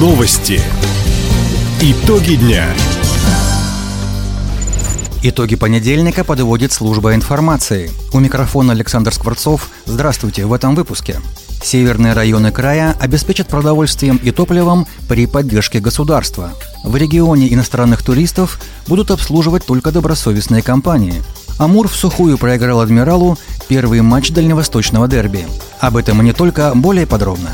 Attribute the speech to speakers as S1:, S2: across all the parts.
S1: Новости. Итоги дня.
S2: Итоги понедельника подводит служба информации. У микрофона Александр Скворцов. Здравствуйте в этом выпуске. Северные районы края обеспечат продовольствием и топливом при поддержке государства. В регионе иностранных туристов будут обслуживать только добросовестные компании. Амур в сухую проиграл «Адмиралу» первый матч дальневосточного дерби. Об этом и не только, более подробно.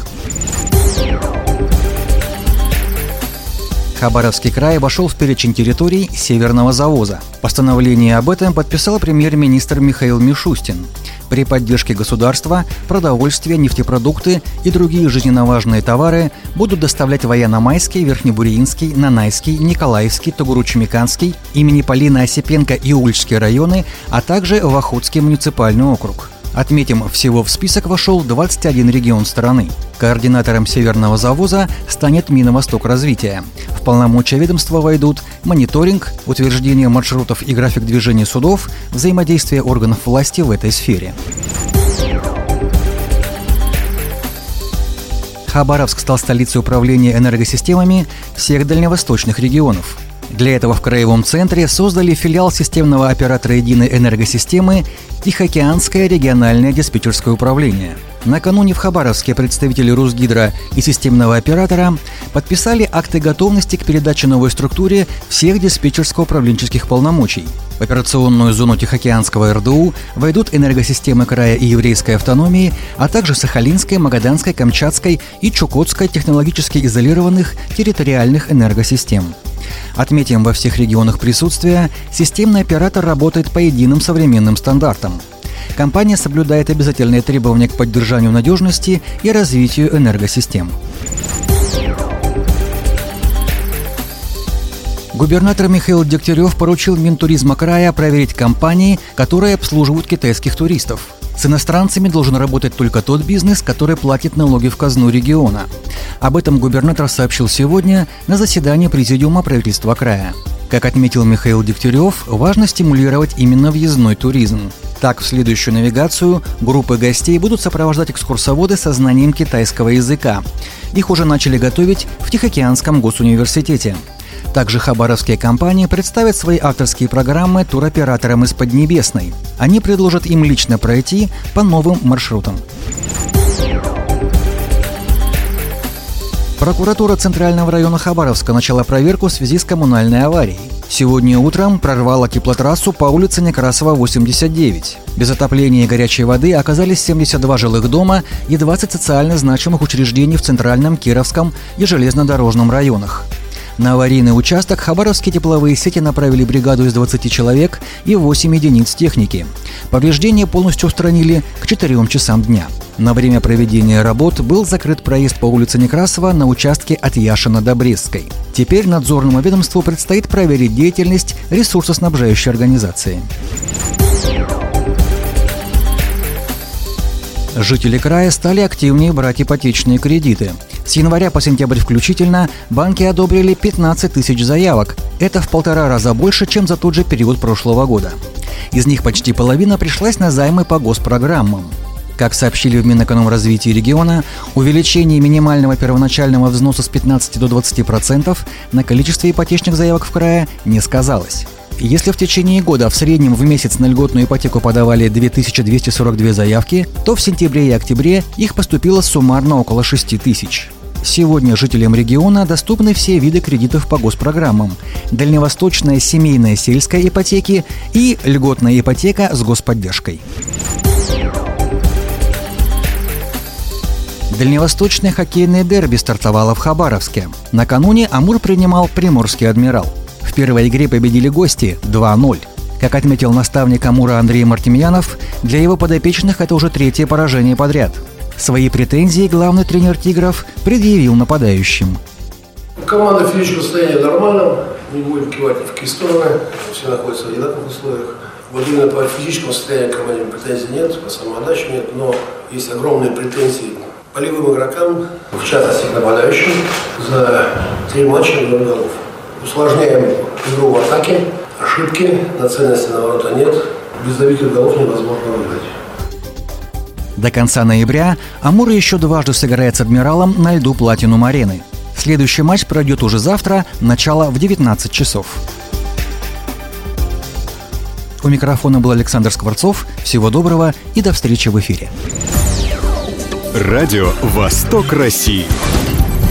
S2: Хабаровский край вошел в перечень территорий Северного завоза. Постановление об этом подписал премьер-министр Михаил Мишустин. При поддержке государства продовольствие, нефтепродукты и другие жизненно важные товары будут доставлять Военно-Майский, Верхнебуриинский, Нанайский, Николаевский, Тугуру-Чемиканский, имени Полина Осипенко и Ульчские районы, а также в Охотский муниципальный округ. Отметим, всего в список вошел 21 регион страны. Координатором Северного завоза станет Миновосток развития. В полномочия ведомства войдут мониторинг, утверждение маршрутов и график движения судов, взаимодействие органов власти в этой сфере. Хабаровск стал столицей управления энергосистемами всех дальневосточных регионов – для этого в Краевом центре создали филиал системного оператора единой энергосистемы Тихоокеанское региональное диспетчерское управление. Накануне в Хабаровске представители Русгидро и системного оператора подписали акты готовности к передаче новой структуре всех диспетчерско-управленческих полномочий. В операционную зону Тихоокеанского РДУ войдут энергосистемы края и еврейской автономии, а также Сахалинской, Магаданской, Камчатской и Чукотской технологически изолированных территориальных энергосистем. Отметим, во всех регионах присутствия системный оператор работает по единым современным стандартам. Компания соблюдает обязательные требования к поддержанию надежности и развитию энергосистем. Губернатор Михаил Дегтярев поручил Минтуризма края проверить компании, которые обслуживают китайских туристов. С иностранцами должен работать только тот бизнес, который платит налоги в казну региона. Об этом губернатор сообщил сегодня на заседании Президиума правительства края. Как отметил Михаил Дегтярев, важно стимулировать именно въездной туризм. Так, в следующую навигацию группы гостей будут сопровождать экскурсоводы со знанием китайского языка. Их уже начали готовить в Тихоокеанском госуниверситете. Также хабаровские компании представят свои авторские программы туроператорам из Поднебесной. Они предложат им лично пройти по новым маршрутам. Прокуратура Центрального района Хабаровска начала проверку в связи с коммунальной аварией. Сегодня утром прорвало теплотрассу по улице Некрасова, 89. Без отопления и горячей воды оказались 72 жилых дома и 20 социально значимых учреждений в Центральном, Кировском и Железнодорожном районах. На аварийный участок хабаровские тепловые сети направили бригаду из 20 человек и 8 единиц техники. Повреждения полностью устранили к 4 часам дня. На время проведения работ был закрыт проезд по улице Некрасова на участке от Яшина до Брестской. Теперь надзорному ведомству предстоит проверить деятельность ресурсоснабжающей организации. Жители края стали активнее брать ипотечные кредиты. С января по сентябрь включительно банки одобрили 15 тысяч заявок. Это в полтора раза больше, чем за тот же период прошлого года. Из них почти половина пришлась на займы по госпрограммам. Как сообщили в Минэкономразвитии региона, увеличение минимального первоначального взноса с 15 до 20% на количестве ипотечных заявок в крае не сказалось. Если в течение года в среднем в месяц на льготную ипотеку подавали 2242 заявки, то в сентябре и октябре их поступило суммарно около 6 тысяч. Сегодня жителям региона доступны все виды кредитов по госпрограммам. Дальневосточная семейная сельская ипотеки и льготная ипотека с господдержкой. Дальневосточное хоккейное дерби стартовало в Хабаровске. Накануне Амур принимал Приморский «Адмирал» первой игре победили гости 2-0. Как отметил наставник Амура Андрей Мартемьянов, для его подопечных это уже третье поражение подряд. Свои претензии главный тренер «Тигров» предъявил нападающим.
S3: Команда физического состояния нормально, не будет кивать в какие стороны, все находятся в одинаковых условиях. Вот именно по физическому состоянию команде претензий нет, по самоотдаче нет, но есть огромные претензии по полевым игрокам, в частности нападающим, за три матча в голов. Усложняем игру в атаке, ошибки, нацеленности на ворота нет, без забитых голов невозможно выиграть.
S2: До конца ноября Амур еще дважды сыграет с «Адмиралом» на льду Платинум арены. Следующий матч пройдет уже завтра, начало в 19 часов. У микрофона был Александр Скворцов. Всего доброго и до встречи в эфире.
S1: Радио «Восток России».